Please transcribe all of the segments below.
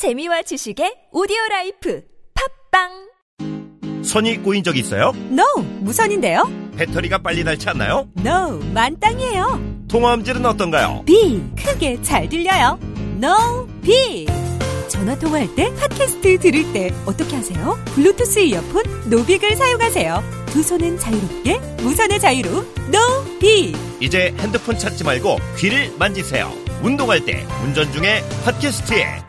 재미와 지식의 오디오 라이프 팟빵 손이 꼬인 적 있어요? No, 무선인데요? 배터리가 빨리 닳지 않나요? No, 만땅이에요. 통화음질은 어떤가요? Big, 크게 잘 들려요. 노빅. 전화 통화할 때, 팟캐스트 들을 때 어떻게 하세요? 블루투스 이어폰, 노빅을 사용하세요. 두 손은 자유롭게, 무선의 자유로, 노빅. 이제 핸드폰 찾지 말고 귀를 만지세요. 운동할 때, 운전 중에 팟캐스트에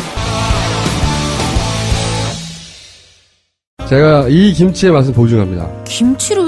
제가 이 김치의 맛을 보증합니다. 김치를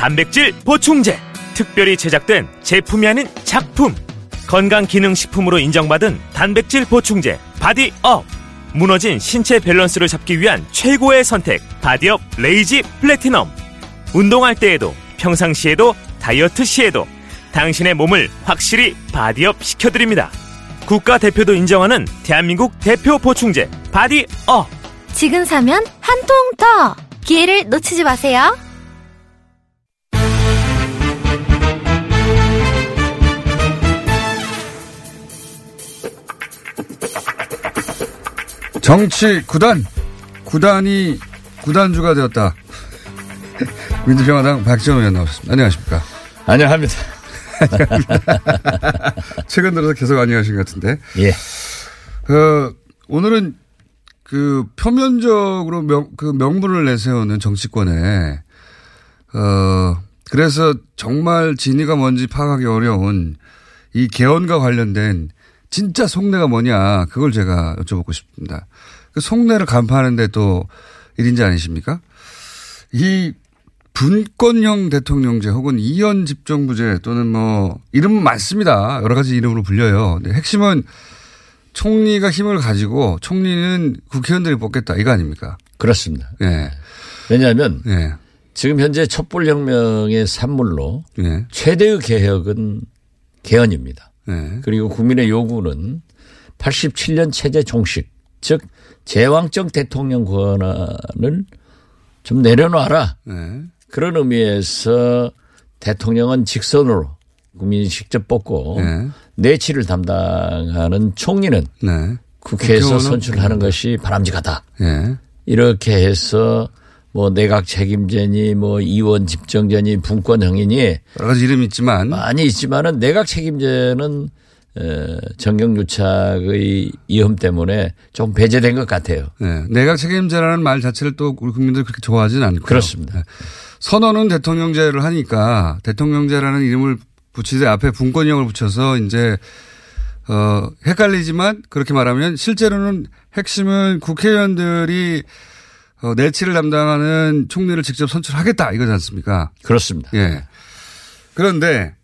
단백질 보충제. 특별히 제작된 제품이 아닌 작품. 건강기능식품으로 인정받은 단백질 보충제 바디업. 무너진 신체 밸런스를 잡기 위한 최고의 선택 바디업 레이지 플래티넘. 운동할 때에도 평상시에도 다이어트 시에도 당신의 몸을 확실히 바디업 시켜드립니다. 국가대표도 인정하는 대한민국 대표 보충제 바디업. 지금 사면 한 통 더! 기회를 놓치지 마세요. 정치 구단 구단이 구단주가 되었다. 민주평화당 박지원 의원 나오셨습니다. 안녕하십니까? 안녕합니다. 최근 들어서 계속 안녕하신 것 같은데. 예. 그 오늘은 그 표면적으로 명, 그 명분을 내세우는 정치권에 어 그래서 정말 진위가 뭔지 파악하기 어려운 이 개헌과 관련된 진짜 속내가 뭐냐 그걸 제가 여쭤보고 싶습니다. 그 속내를 간파하는데 또 일인지 아니십니까? 이 분권형 대통령제 혹은 이현 집정부제 또는 뭐 이름은 많습니다. 여러 가지 이름으로 불려요. 근데 핵심은 총리가 힘을 가지고 총리는 국회의원들이 뽑겠다 이거 아닙니까? 그렇습니다. 예. 왜냐하면 예. 지금 현재 촛불혁명의 산물로 예. 최대의 개혁은 개헌입니다. 예. 그리고 국민의 요구는 87년 체제 종식 즉 제왕적 대통령 권한을 좀 내려놔라. 예. 그런 의미에서 대통령은 직선으로 국민이 직접 뽑고 예. 내치를 담당하는 총리는 네. 국회에서 선출하는 것이 바람직하다. 예. 이렇게 해서 뭐 내각 책임제니 뭐 이원 집정제니 분권형이니 여러 가지 이름이 있지만 많이 있지만은 내각 책임제는 에, 정경유착의 위험 때문에 좀 배제된 것 같아요. 네. 내각 책임제라는 말 자체를 또 우리 국민들 그렇게 좋아하지는 않고요. 그렇습니다. 네. 선언은 대통령제를 하니까 대통령제라는 이름을 붙이되 앞에 분권형을 붙여서 이제 어 헷갈리지만 그렇게 말하면 실제로는 핵심은 국회의원들이 어, 내치를 담당하는 총리를 직접 선출하겠다 이거지 않습니까? 그렇습니다. 예. 그런데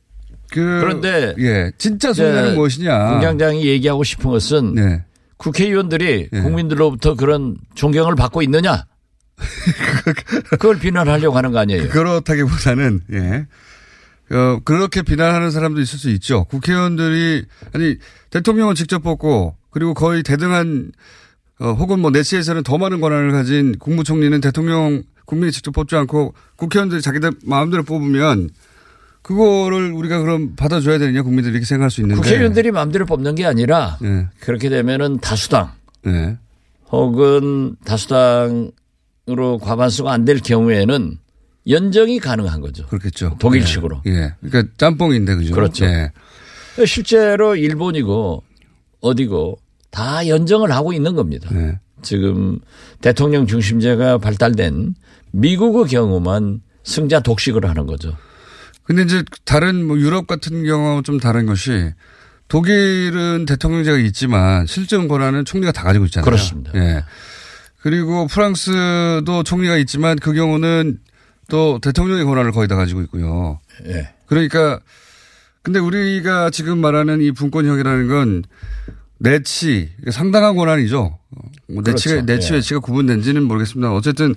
그 그런데 예 진짜 속내는 무엇이냐? 공장장이 얘기하고 싶은 것은 네. 국회의원들이 예. 국민들로부터 그런 존경을 받고 있느냐? 그걸 비난하려고 하는 거 아니에요? 그렇다기보다는 예. 어, 그렇게 비난하는 사람도 있을 수 있죠. 국회의원들이 아니 대통령을 직접 뽑고 그리고 거의 대등한 어, 혹은 뭐 내치에서는 더 많은 권한을 가진 국무총리는 대통령 국민이 직접 뽑지 않고 국회의원들이 자기들 마음대로 뽑으면 그거를 우리가 그럼 받아줘야 되느냐 국민들이 이렇게 생각할 수 있는데 국회의원들이 마음대로 뽑는 게 아니라 예. 그렇게 되면은 다수당 예. 혹은 다수당으로 과반수가 안 될 경우에는 연정이 가능한 거죠. 그렇겠죠. 독일식으로. 예. 예. 그러니까 짬뽕인데 그죠? 그렇죠. 예. 실제로 일본이고 어디고 다 연정을 하고 있는 겁니다. 네. 지금 대통령 중심제가 발달된 미국의 경우만 승자 독식을 하는 거죠. 근데 이제 다른 뭐 유럽 같은 경우하고 좀 다른 것이 독일은 대통령제가 있지만 실정 권한은 총리가 다 가지고 있잖아요. 그렇습니다. 예. 그리고 프랑스도 총리가 있지만 그 경우는 또 대통령의 권한을 거의 다 가지고 있고요. 예. 그러니까 근데 우리가 지금 말하는 이 분권형이라는 건 내치 상당한 권한이죠. 뭐 내치가 그렇죠. 내치 예. 외치가 구분된지는 모르겠습니다. 어쨌든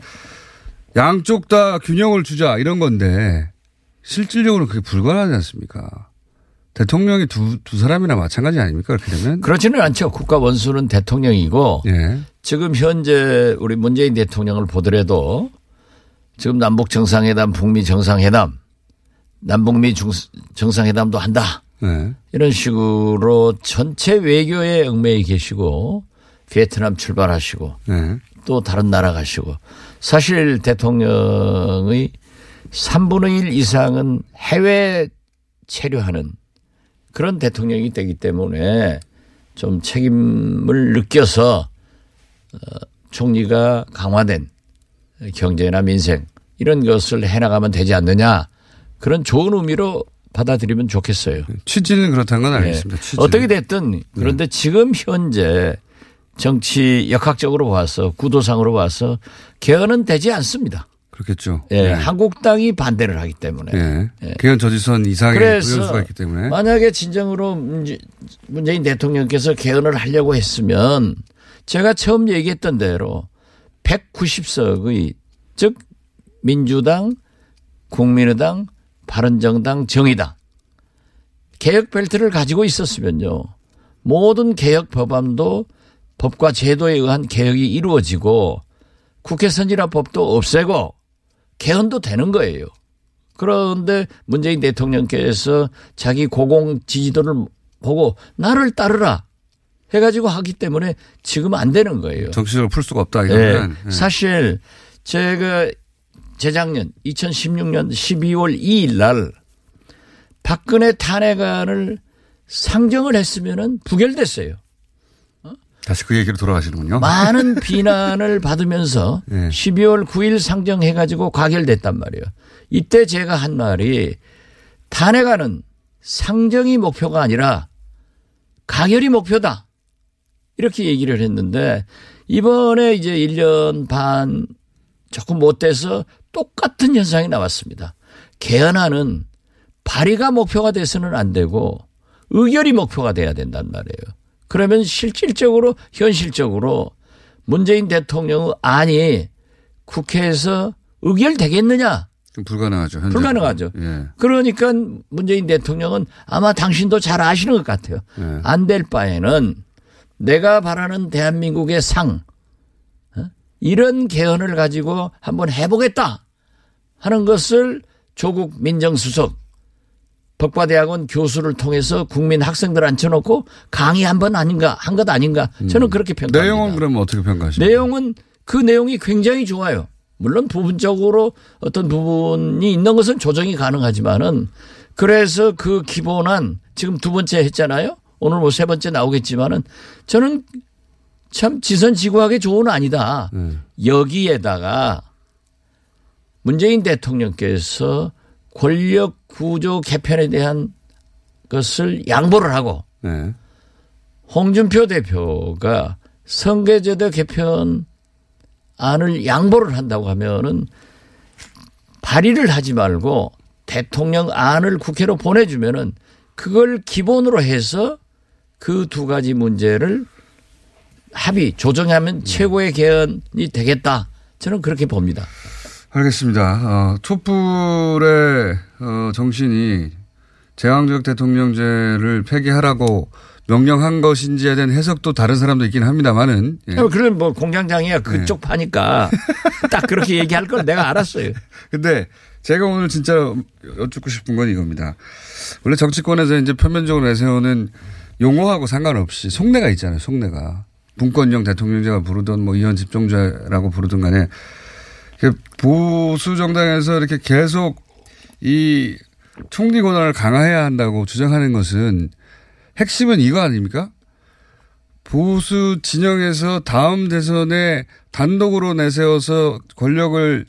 양쪽 다 균형을 주자 이런 건데 실질적으로 그게 불가능하지 않습니까? 대통령이 두, 두 사람이나 마찬가지 아닙니까? 그렇게 되면? 그렇지는 않죠. 국가 원수는 대통령이고 예. 지금 현재 우리 문재인 대통령을 보더라도 지금 남북 정상회담, 북미 정상회담, 남북미 중- 정상회담도 한다. 네. 이런 식으로 전체 외교에 얽매여 계시고 베트남 출발하시고 네. 또 다른 나라 가시고 사실 대통령의 3분의 1 이상은 해외 체류하는 그런 대통령이 되기 때문에 좀 책임을 느껴서 어, 총리가 강화된 경제나 민생 이런 것을 해나가면 되지 않느냐 그런 좋은 의미로 받아들이면 좋겠어요. 취지는 그렇다는 건 알겠습니다. 네. 어떻게 됐든 그런데 지금 현재 정치 역학적으로 봐서 구도상으로 봐서 개헌은 되지 않습니다. 그렇겠죠. 예, 네. 한국당이 반대를 하기 때문에. 예. 개헌 저지선 이상의 그래서 있기 때문에. 만약에 진정으로 문재- 문재인 대통령께서 개헌을 하려고 했으면 제가 처음 얘기했던 대로 190석의 즉 민주당, 국민의당, 바른정당, 정의당 개혁 벨트를 가지고 있었으면요. 모든 개혁 법안도 법과 제도에 의한 개혁이 이루어지고 국회 선진화 법도 없애고 개헌도 되는 거예요. 그런데 문재인 대통령께서 자기 고공 지지도를 보고 나를 따르라 해가지고 하기 때문에 지금 안 되는 거예요. 정치적으로 풀 수가 없다. 예. 이거는. 예. 사실 제가 재작년 2016년 12월 2일 날 박근혜 탄핵안을 상정을 했으면은 부결됐어요. 다시 그 얘기로 돌아가시는군요. 많은 비난을 받으면서 예. 12월 9일 상정해가지고 가결됐단 말이에요. 이때 제가 한 말이 탄핵안은 상정이 목표가 아니라 가결이 목표다. 이렇게 얘기를 했는데 이번에 이제 1년 반 조금 못 돼서 똑같은 현상이 나왔습니다. 개헌안은 발의가 목표가 돼서는 안 되고 의결이 목표가 돼야 된단 말이에요. 그러면 실질적으로 현실적으로 문재인 대통령의 안이 국회에서 의결되겠느냐? 좀 불가능하죠. 현재. 불가능하죠. 예. 그러니까 문재인 대통령은 아마 당신도 잘 아시는 것 같아요. 예. 안될 바에는 내가 바라는 대한민국의 상 어? 이런 개헌을 가지고 한번 해보겠다 하는 것을 조국 민정수석 법과대학원 교수를 통해서 국민 학생들 앉혀놓고 강의 한 번 아닌가 한 것 아닌가 저는 그렇게 평가합니다. 음. 내용은 그러면 어떻게 평가하십니까? 내용은 그 내용이 굉장히 좋아요. 물론 부분적으로 어떤 부분이 있는 것은 조정이 가능하지만은 그래서 그 기본안 지금 두 번째 했잖아요. 오늘 뭐 세 번째 나오겠지만은 저는 참 지선지구하게 좋은 아니다. 여기에다가 문재인 대통령께서 권력 구조 개편에 대한 것을 양보를 하고 네. 홍준표 대표가 선거제도 개편 안을 양보를 한다고 하면은 발의를 하지 말고 대통령 안을 국회로 보내주면은 그걸 기본으로 해서 그 두 가지 문제를 합의 조정하면 최고의 개헌이 되겠다. 저는 그렇게 봅니다. 알겠습니다. 어, 촛불의 어, 정신이 제왕적 대통령제를 폐기하라고 명령한 것인지에 대한 해석도 다른 사람도 있긴 합니다만은. 예. 그럼 뭐 공장장이야 그쪽 파니까 딱 그렇게 얘기할 걸 내가 알았어요. 근데 제가 오늘 진짜 여쭙고 싶은 건 이겁니다. 원래 정치권에서 이제 표면적으로 내세우는 용어하고 상관없이 속내가 있잖아요. 속내가. 분권형 대통령제가 부르던 뭐 이현 집정제라고 부르든 간에 그 보수 정당에서 이렇게 계속 이 총리 권한을 강화해야 한다고 주장하는 것은 핵심은 이거 아닙니까? 보수 진영에서 다음 대선에 단독으로 내세워서 권력을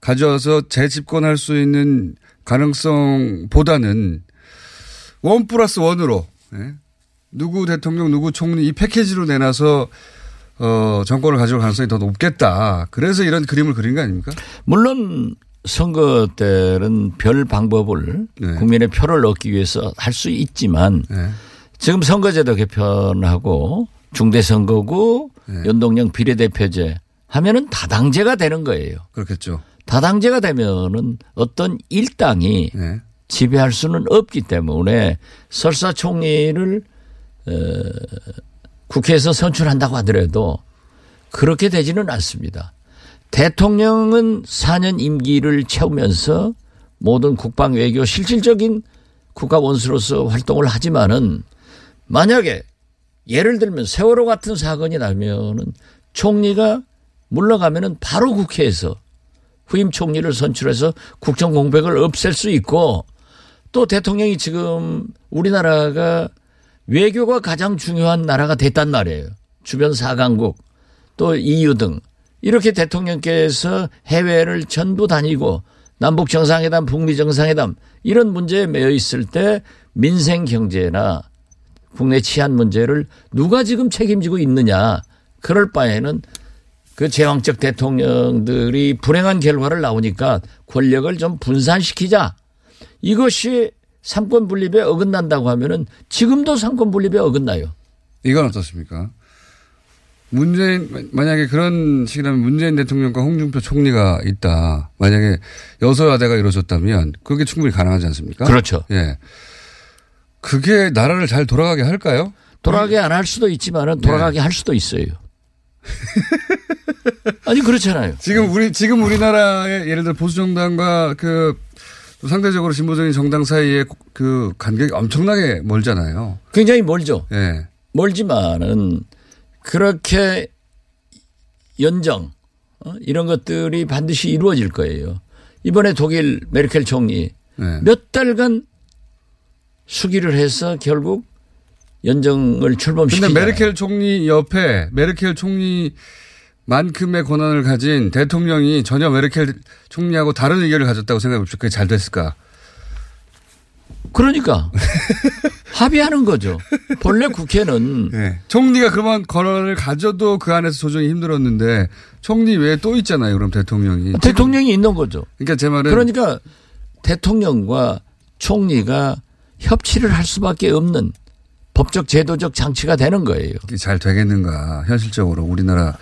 가져와서 재집권할 수 있는 가능성보다는 원 플러스 원으로 예? 누구 대통령 누구 총리 이 패키지로 내놔서 어, 정권을 가져올 가능성이 더 높겠다. 그래서 이런 그림을 그린 거 아닙니까? 물론 선거 때는 별 방법을 네. 국민의 표를 얻기 위해서 할 수 있지만 네. 지금 선거제도 개편하고 중대선거구 네. 연동형 비례대표제 하면은 다당제가 되는 거예요. 그렇겠죠. 다당제가 되면은 어떤 일당이 네. 지배할 수는 없기 때문에 설사 총리를 어, 국회에서 선출한다고 하더라도 그렇게 되지는 않습니다. 대통령은 4년 임기를 채우면서 모든 국방 외교 실질적인 국가 원수로서 활동을 하지만은 만약에 예를 들면 세월호 같은 사건이 나면은 총리가 물러가면은 바로 국회에서 후임 총리를 선출해서 국정 공백을 없앨 수 있고 또 대통령이 지금 우리나라가 외교가 가장 중요한 나라가 됐단 말이에요. 주변 사강국 또 EU 등 이렇게 대통령께서 해외를 전부 다니고 남북 정상회담, 북미 정상회담 이런 문제에 매여 있을 때 민생 경제나 국내 치안 문제를 누가 지금 책임지고 있느냐. 그럴 바에는 그 제왕적 대통령들이 불행한 결과를 나오니까 권력을 좀 분산시키자. 이것이 삼권 분립에 어긋난다고 하면은 지금도 삼권 분립에 어긋나요. 이건 어떻습니까? 문재인 만약에 그런 식이라면 문재인 대통령과 홍준표 총리가 있다. 만약에 여소야대가 이루어졌다면 그게 충분히 가능하지 않습니까? 그렇죠. 예. 그게 나라를 잘 돌아가게 할까요? 돌아가게 안 할 수도 있지만은 돌아가게 할 수도 있어요. 아니 그렇잖아요. 지금 우리 지금 우리나라의 예를 들어 보수 정당과 그 상대적으로 진보적인 정당 사이에 그 간격이 엄청나게 멀잖아요. 굉장히 멀죠. 예. 멀지만은 그렇게 연정 어? 이런 것들이 반드시 이루어질 거예요. 이번에 독일 메르켈 총리 네. 몇 달간 수기를 해서 결국 연정을 출범시키잖아요. 근데 메르켈 총리 옆에 메르켈 총리 만큼의 권한을 가진 대통령이 전혀 메르켈 총리하고 다른 의견을 가졌다고 생각해 봅시다. 그게 잘 됐을까? 그러니까 합의하는 거죠. 본래 국회는 네. 총리가 그만 권한을 가져도 그 안에서 조정이 힘들었는데 총리 외에 또 있잖아요. 그럼 대통령이. 대통령이 있는 거죠. 그러니까 제 말은 그러니까 대통령과 총리가 협치를 할 수밖에 없는 법적 제도적 장치가 되는 거예요. 잘 되겠는가 현실적으로 우리나라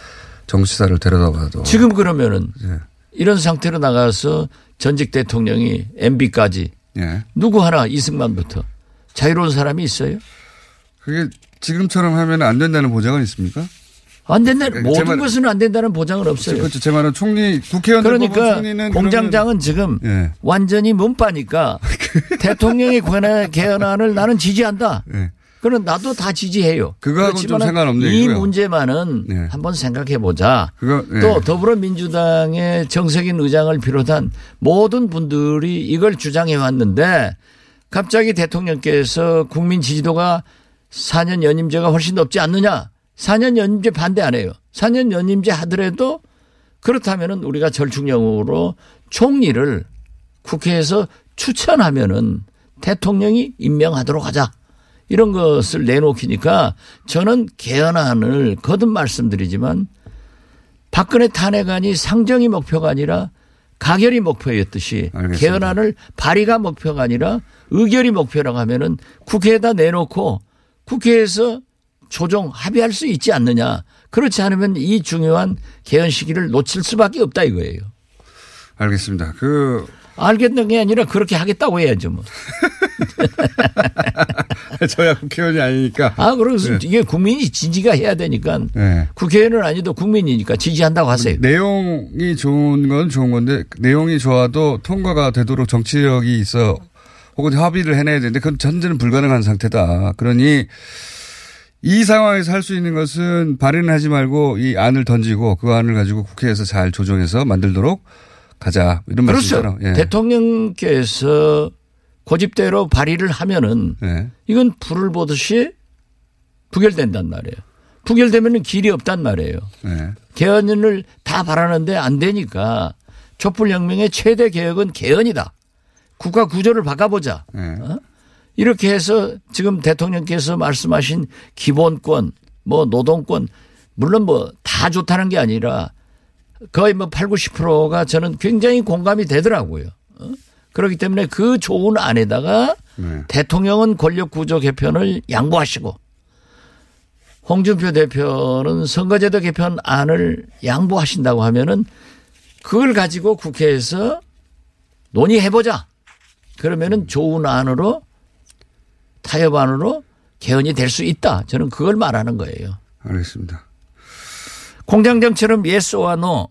정치사를 데려다봐도 지금 그러면은 예. 이런 상태로 나가서 전직 대통령이 MB까지 예. 누구 하나 이승만부터 자유로운 사람이 있어요? 그게 지금처럼 하면 안 된다는 보장은 있습니까? 안 된다. 제 모든 말- 것은 안 된다는 보장은 없어요. 그렇죠. 제 말은 총리 국회의원들 뽑은 그러니까 공장장은 지금 예. 완전히 문빠니까 대통령의 권한 개헌안을 나는 지지한다. 예. 그럼 나도 다 지지해요. 그거하고는 좀 상관없는 이 얘기고요. 문제만은 네. 한번 생각해 보자. 예. 또 더불어민주당의 정세균 의장을 비롯한 모든 분들이 이걸 주장해 왔는데 갑자기 대통령께서 국민 지지도가 4년 연임제가 훨씬 높지 않느냐. 4년 연임제 반대 안 해요. 4년 연임제 하더라도 그렇다면은 우리가 절충령으로 총리를 국회에서 추천하면은 대통령이 임명하도록 하자. 이런 것을 내놓기니까 저는 개헌안을 거듭 말씀드리지만 박근혜 탄핵안이 상정이 목표가 아니라 가결이 목표였듯이 알겠습니다. 개헌안을 발의가 목표가 아니라 의결이 목표라고 하면은 국회에다 내놓고 국회에서 조정 합의할 수 있지 않느냐. 그렇지 않으면 이 중요한 개헌 시기를 놓칠 수밖에 없다 이거예요. 알겠습니다. 그 알겠는 게 아니라 그렇게 하겠다고 해야죠 뭐. 저야 국회의원이 아니니까. 아, 그래서 네. 이게 국민이 지지가 해야 되니까 네. 국회의원은 아니도 국민이니까 지지한다고 하세요. 내용이 좋은 건 좋은 건데 내용이 좋아도 통과가 되도록 정치력이 있어 혹은 합의를 해내야 되는데 그건 전제는 불가능한 상태다. 그러니 이 상황에서 할 수 있는 것은 발의는 하지 말고 이 안을 던지고 그 안을 가지고 국회에서 잘 조정해서 만들도록 가자. 이런 그렇죠. 말씀이잖아요. 예. 대통령께서 고집대로 발의를 하면은 예. 이건 불을 보듯이 부결된단 말이에요. 부결되면 길이 없단 말이에요. 네. 개헌을 다 바라는데 안 되니까 촛불혁명의 최대 개혁은 개헌이다. 국가 구조를 바꿔보자. 네. 어? 이렇게 해서 지금 대통령께서 말씀하신 기본권, 뭐 노동권, 물론 뭐 다 좋다는 게 아니라 거의 뭐 8, 90%가 저는 굉장히 공감이 되더라고요. 어? 그렇기 때문에 그 좋은 안에다가 네. 대통령은 권력 구조 개편을 양보하시고 홍준표 대표는 선거제도 개편 안을 양보하신다고 하면은 그걸 가지고 국회에서 논의해보자. 그러면은 좋은 안으로 타협안으로 개헌이 될 수 있다. 저는 그걸 말하는 거예요. 알겠습니다. 공장정처럼 yes or no,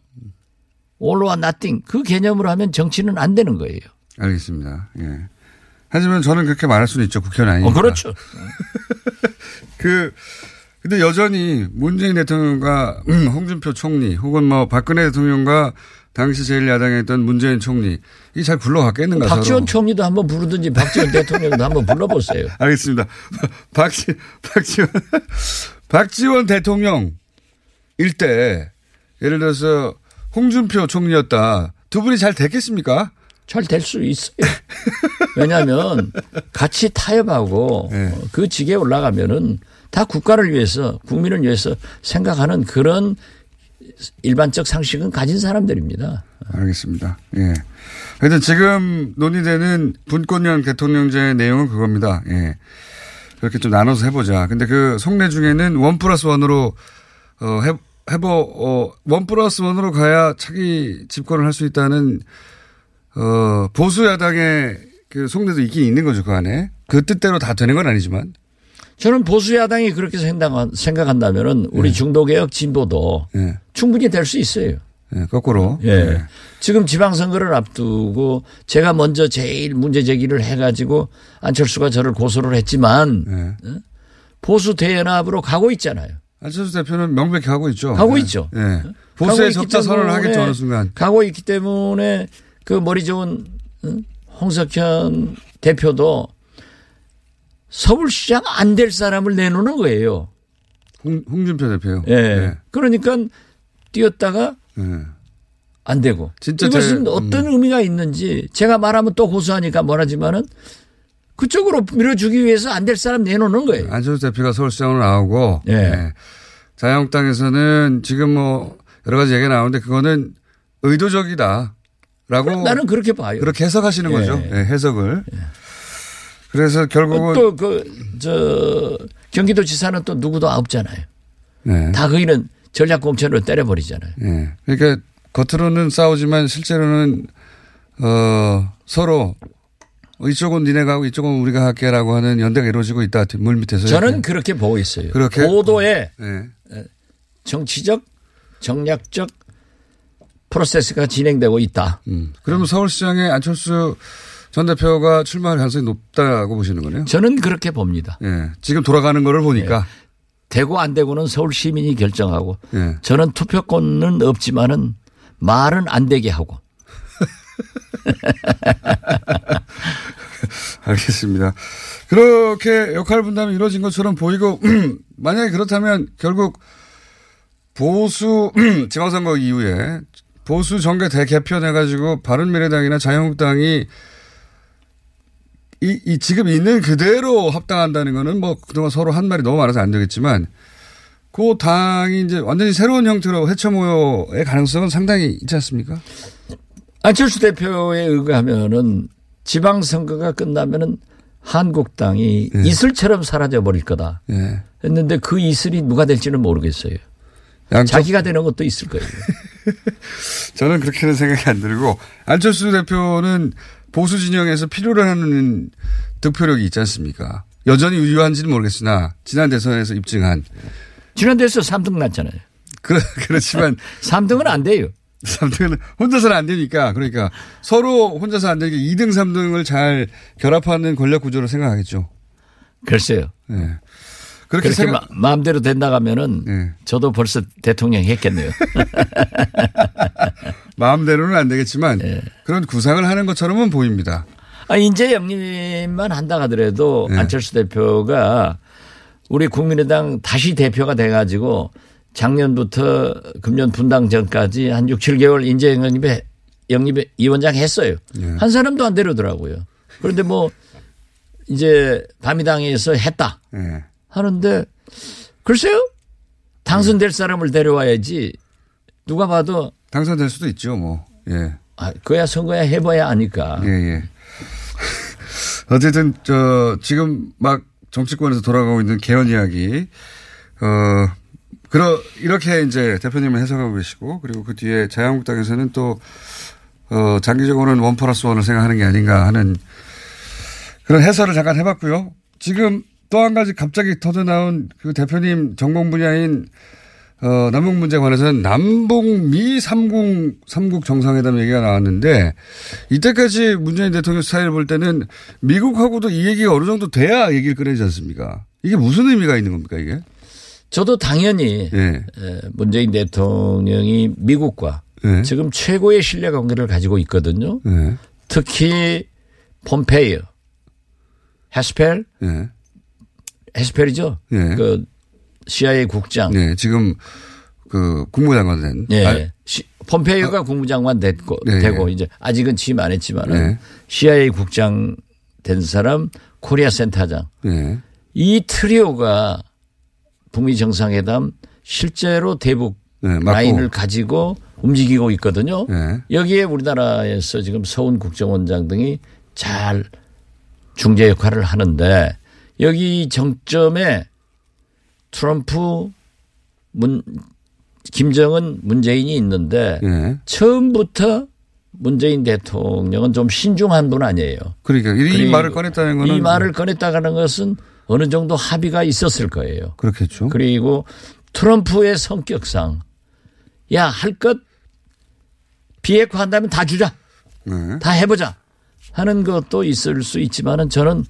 all or nothing 그 개념으로 하면 정치는 안 되는 거예요. 알겠습니다. 예. 하지만 저는 그렇게 말할 수는 있죠. 국회의원 아니니까. 어, 그렇죠. 그 근데 여전히 문재인 대통령과 음, 홍준표 총리 혹은 뭐 박근혜 대통령과 당시 제1야당이었던 문재인 총리 이잘 굴러갔겠는가 박지원 서로. 총리도 한번 부르든지 박지원 대통령도 한번 불러보세요. 알겠습니다. 박지 박지원 박지원 대통령 일때 예를 들어서 홍준표 총리였다 두 분이 잘 됐겠습니까? 잘 될 수 있어요. 왜냐하면 같이 타협하고 네. 어, 그 직에 올라가면은 다 국가를 위해서 국민을 위해서 생각하는 그런 일반적 상식은 가진 사람들입니다. 알겠습니다. 예. 하여튼 지금 논의되는 분권형 대통령제의 내용은 그겁니다. 예. 그렇게 좀 나눠서 해보자. 근데 그 속내 중에는 원 플러스 원으로, 어, 해, 해보, 어, 원 플러스 원으로 가야 차기 집권을 할 수 있다는, 어, 보수 야당의 그 속내도 있긴 있는 거죠. 그 안에. 그 뜻대로 다 되는 건 아니지만. 저는 보수 야당이 그렇게 생각한- 생각한다면은 우리 중도 개혁 진보도 예. 충분히 될 수 있어요. 예, 거꾸로. 예. 지금 지방선거를 앞두고 제가 먼저 제일 문제 제기를 해가지고 안철수가 저를 고소를 했지만 예. 어? 보수 대연합으로 가고 있잖아요. 안철수 대표는 명백히 하고 있죠. 가고 예. 있죠. 예. 가고 보수의 있기 적자 선언을 때문에 하겠죠. 어느 순간. 가고 있기 때문에 그 머리 좋은 어? 홍석현 대표도 서울시장 안 될 사람을 내놓는 거예요. 홍, 홍준표 대표요. 예. 그러니까 뛰었다가 예. 안 되고. 진짜 이것은 제- 음. 어떤 의미가 있는지 제가 말하면 또 고소하니까 뭐라지만은 그쪽으로 밀어주기 위해서 안 될 사람 내놓는 거예요. 안철수 대표가 서울시장으로 나오고 예. 예. 자유한국당에서는 지금 뭐 여러 가지 얘기가 나오는데 그거는 의도적이다 라고 나는 그렇게 봐요. 그렇게 해석하시는 예. 거죠. 예, 해석을. 그래서 결국은 또 그 저 경기도 지사는 또 누구도 없잖아요. 네. 다 거기는 전략 공천으로 때려버리잖아요. 예. 그러니까 겉으로는 싸우지만 실제로는 어 서로 이쪽은 니네가 하고 이쪽은 우리가 할게라고 하는 연대가 이루어지고 있다. 물 밑에서 저는 이렇게. 그렇게 보고 있어요. 그렇게? 고도의 예. 정치적 정략적 프로세스가 진행되고 있다. 음. 그러면 서울시장에 안철수 전 대표가 출마할 가능성이 높다고 보시는 거네요. 저는 그렇게 봅니다. 예. 지금 돌아가는 거를 보니까. 되고 안 되고는 서울 시민이 결정하고 예. 저는 투표권은 없지만은 말은 안 되게 하고 알겠습니다. 그렇게 역할 분담이 이루어진 것처럼 보이고 만약에 그렇다면 결국 보수 지방선거 이후에 보수 정계 대개편해 가지고 바른미래당이나 자유한국당이 이, 이 지금 있는 그대로 합당한다는 거는 뭐 그동안 서로 한 말이 너무 많아서 안 되겠지만 그 당이 이제 완전히 새로운 형태로 해체 모여의 가능성은 상당히 있지 않습니까? 안철수 대표에 의하면은 지방선거가 끝나면은 한국당이 예. 이슬처럼 사라져 버릴 거다 예. 했는데 그 이슬이 누가 될지는 모르겠어요. 양쪽 자기가 되는 것도 있을 거예요. 저는 그렇게는 생각이 안 들고 안철수 대표는 보수 진영에서 필요로 하는 득표력이 있지 않습니까? 여전히 유효한지는 모르겠으나 지난 대선에서 입증한 지난 대선 3등 났잖아요. 그렇, 그렇지만 3등은 안 돼요. 3등은 혼자서는 안 되니까 그러니까 서로 혼자서 안 되게 2등 3등을 잘 결합하는 권력 구조로 생각하겠죠. 글쎄요. 예. 그렇게 그렇게 생각 마, 음대로 된다 가면은 예. 저도 벌써 대통령 했겠네요. 마음대로는 안 되겠지만 예. 그런 구상을 하는 것처럼은 보입니다. 아, 인재 영입만 한다 하더라도 네. 안철수 대표가 우리 국민의당 다시 대표가 돼가지고 작년부터 금년 분당 전까지 한 6, 7개월 인재 영입에 영입 위원장 했어요. 예. 한 사람도 안 데려오더라고요. 그런데 뭐 이제 밤이당에서 했다 예. 하는데 글쎄요 당선될 사람을 데려와야지 누가 봐도 당선될 수도 있죠, 뭐. 예. 아, 그야 선거야 해봐야 아니까. 예, 예. 어쨌든, 저, 지금 막 정치권에서 돌아가고 있는 개헌 이야기, 어, 그러, 이렇게 이제 대표님은 해석하고 계시고, 그리고 그 뒤에 자유한국당에서는 또, 어, 장기적으로는 원 플러스 원을 생각하는 게 아닌가 하는 그런 해설을 잠깐 해봤고요. 지금 또 한 가지 갑자기 터져 나온 그 대표님 전공 분야인 어, 남북 문제에 관해서는 남북미 삼국, 삼국 정상회담 얘기가 나왔는데 이때까지 문재인 대통령 스타일 볼 때는 미국하고도 이 얘기가 어느 정도 돼야 얘기를 꺼내지 않습니까? 이게 무슨 의미가 있는 겁니까, 이게? 저도 당연히 예. 에, 문재인 대통령이 미국과 예. 지금 최고의 신뢰 관계를 가지고 있거든요. 예. 특히 폼페이어, 헤스펠, 예. 헤스펠이죠. 예. 그 CIA 국장. 네, 지금 그 국무장관 된. 예. 아, 시- 폼페이오가 국무장관 됐고 네. 되고 이제 아직은 취임 안 했지만은 네. CIA 국장 된 사람 코리아 센터장 예. 이 트리오가 북미 정상회담 실제로 대북 네. 라인을 가지고 움직이고 있거든요. 예. 여기에 우리나라에서 지금 서훈 국정원장 등이 잘 중재 역할을 하는데 여기 정점에 트럼프 문 김정은 문재인이 있는데 예. 처음부터 문재인 대통령은 좀 신중한 분 아니에요. 그러니까 이 말을 꺼냈다는 거는 이 말을 꺼냈다가는 것은 어느 정도 합의가 있었을 거예요. 그렇겠죠. 그리고 트럼프의 성격상 야 할 것 비핵화 한다면 다 주자. 네. 다 해보자 하는 것도 있을 수 있지만은 저는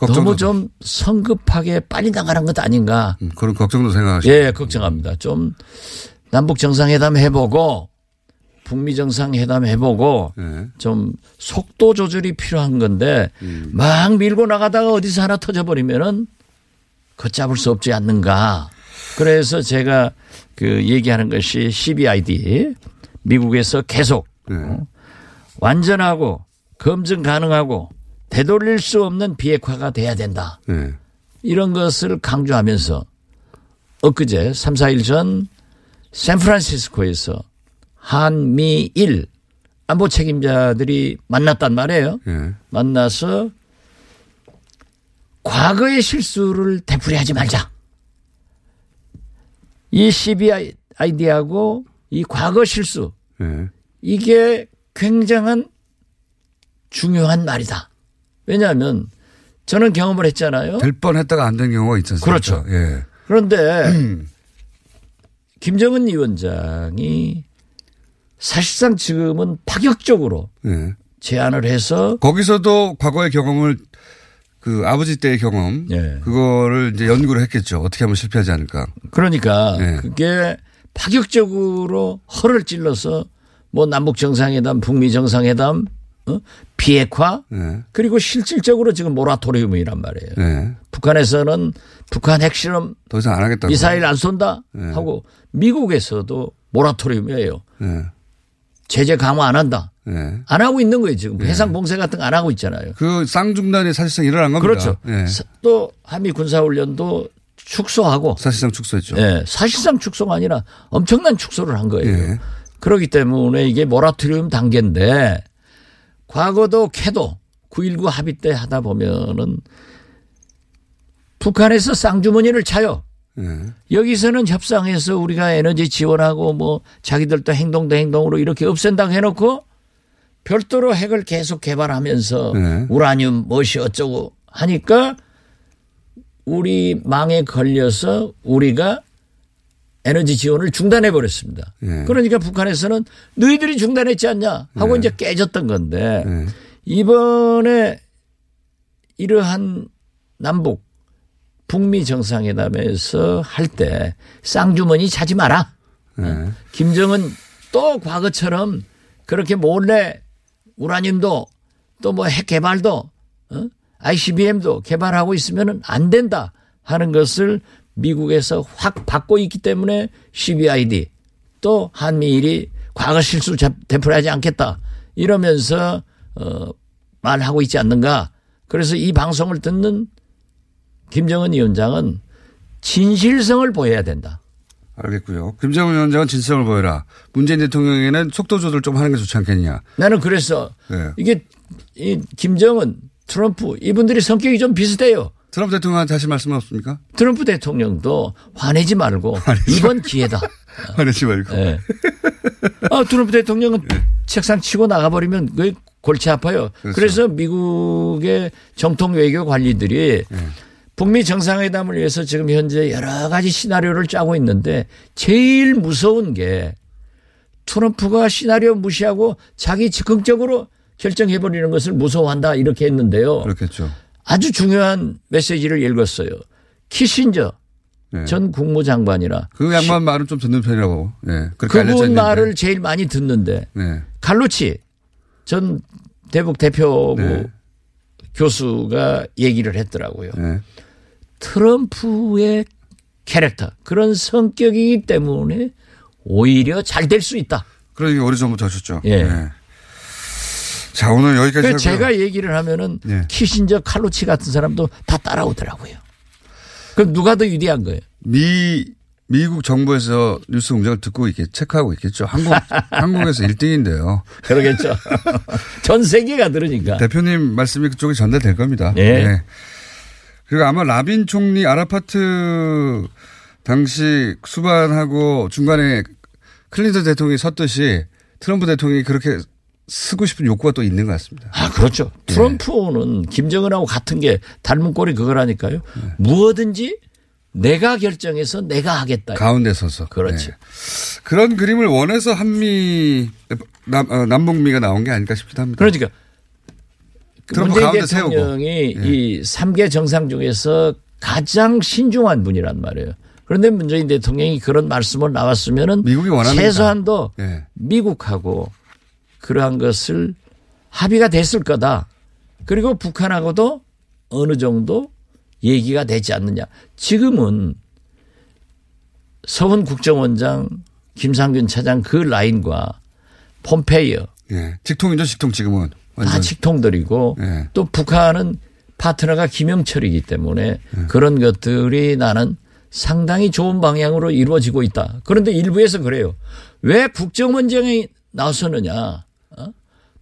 너무 좀 성급하게 빨리 나가는 것 아닌가. 음, 그런 걱정도 생각하시고. 예, 걱정합니다. 좀 남북 정상회담 해보고 북미 정상회담 해보고 예. 좀 속도 조절이 필요한 건데 막 밀고 나가다가 어디서 하나 터져버리면은 걷잡을 수 없지 않는가. 그래서 제가 그 얘기하는 것이 CBID 미국에서 계속 어, 완전하고 검증 가능하고 되돌릴 수 없는 비핵화가 돼야 된다. 예. 이런 것을 강조하면서 엊그제 3, 4일 전 샌프란시스코에서 한미일 안보 책임자들이 만났단 말이에요. 예. 만나서 과거의 실수를 되풀이하지 말자. 이 CBID하고 이 과거 실수 예. 이게 굉장한 중요한 말이다. 왜냐하면 저는 경험을 했잖아요. 될 뻔했다가 안 된 경우가 않습니까? 그렇죠. 예. 그런데 김정은 위원장이 사실상 지금은 파격적으로 예. 제안을 해서 거기서도 과거의 경험을 그 아버지 때의 경험 예. 그거를 이제 연구를 했겠죠. 어떻게 하면 실패하지 않을까. 그러니까 네. 그게 파격적으로 허를 찔러서 뭐 남북 정상회담, 북미 정상회담, 어? 비핵화 예. 그리고 실질적으로 지금 모라토리움이란 말이에요. 예. 북한에서는 북한 핵실험 더 이상 안 하겠다고. 미사일 안 쏜다 네. 하고 미국에서도 모라토리움이에요. 예. 제재 강화 안 한다. 예. 안 하고 있는 거예요 지금 해상 봉쇄 같은 거 안 하고 있잖아요. 그 쌍중단이 사실상 일어난 겁니다. 그렇죠. 예. 사- 또 한미 군사훈련도 축소하고 사실상 축소했죠. 예, 사실상 축소가 아니라 엄청난 축소를 한 거예요. 예. 그렇기 때문에 이게 모라토리움 단계인데 과거도 캐도 9.19 합의 때 하다 보면은 북한에서 쌍주머니를 차요. 예. 여기서는 협상해서 우리가 에너지 지원하고 뭐 자기들도 행동도 행동으로 이렇게 없앤다고 해놓고 별도로 핵을 계속 개발하면서 네. 우라늄 무엇이 어쩌고 하니까 우리 망에 걸려서 우리가 에너지 지원을 중단해 버렸습니다. 예. 그러니까 북한에서는 너희들이 중단했지 않냐 하고 네. 이제 깨졌던 건데 예. 이번에 이러한 남북 북미 정상회담에서 할 때 쌍주머니 차지 마라. 예. 김정은 또 과거처럼 그렇게 몰래 우라늄도 또 뭐 핵 개발도 어? ICBM도 개발하고 있으면 안 된다. 하는 것을 미국에서 확 받고 있기 때문에 CBID 또 한미일이 과거 실수 되풀이하지 않겠다 이러면서 어 말하고 있지 않는가. 그래서 이 방송을 듣는 김정은 위원장은 진실성을 보여야 된다. 알겠고요. 김정은 위원장은 진실성을 보여라. 문재인 대통령에는 속도 조절 좀 하는 게 좋지 않겠냐. 나는 그래서 네. 이게 이 김정은, 트럼프 이분들이 성격이 좀 비슷해요. 트럼프 대통령한테 하실 말씀 없습니까? 트럼프 대통령도 화내지 말고 이번 기회다. 화내지 말고. 네. 아, 트럼프 대통령은 책상 치고 나가버리면 그 골치 아파요. 그렇죠. 그래서 미국의 정통 외교 관리들이 북미 정상회담을 위해서 지금 현재 여러 가지 시나리오를 짜고 있는데 제일 무서운 게 트럼프가 시나리오 무시하고 자기 즉흥적으로 결정해버리는 것을 무서워한다 이렇게 했는데요. 그렇겠죠. 아주 중요한 메시지를 읽었어요. 키신저 네. 전 국무장관이라 그 양반 말은 좀 듣는 편이라고. 네. 그분. 말을 제일 많이 듣는데 네. 갈루치 전 대북 대표부 네. 교수가 얘기를 했더라고요. 네. 트럼프의 캐릭터 그런 성격이기 때문에 오히려 잘 될 수 있다. 그런 얘기 오래전부터 하셨죠. 예. 네. 자, 오늘 여기까지 하고요. 제가 얘기를 하면은 네. 키신저 칼루치 같은 사람도 다 따라오더라고요. 그럼 누가 더 유리한 거예요? 미, 미국 정부에서 뉴스 공장을 듣고 있겠, 체크하고 있겠죠. 한국, 한국에서 1등인데요. 그러겠죠. 전 세계가 들으니까. 대표님 말씀이 그쪽에 전달될 겁니다. 네. 그리고 아마 라빈 총리 아라파트 당시 수반하고 중간에 클린턴 대통령이 섰듯이 트럼프 대통령이 그렇게 쓰고 싶은 욕구가 또 있는 것 같습니다. 아, 그렇죠. 트럼프는 김정은하고 같은 게 닮은 꼴이 그거라니까요. 무엇든지 내가 결정해서 내가 하겠다. 가운데 서서. 그렇지. 네. 그런 그림을 원해서 한미, 남, 어, 남북미가 나온 게 아닐까 싶기도 합니다. 그러니까 그 문재인 가운데 세우고. 대통령이 예. 이 3개 정상 중에서 가장 신중한 분이란 말이에요. 그런데 문재인 대통령이 그런 말씀을 나왔으면은 미국이 원합니다. 최소한도 예. 미국하고 그러한 것을 합의가 됐을 거다. 그리고 북한하고도 어느 정도 얘기가 되지 않느냐. 지금은 서훈 국정원장, 김상균 차장 그 라인과 폼페이어 예. 직통이죠, 직통 지금은. 다 완전. 직통들이고 예. 또 북한은 파트너가 김영철이기 때문에 그런 것들이 나는 상당히 좋은 방향으로 이루어지고 있다. 그런데 일부에서 그래요. 왜 국정원장이 나서느냐? 어?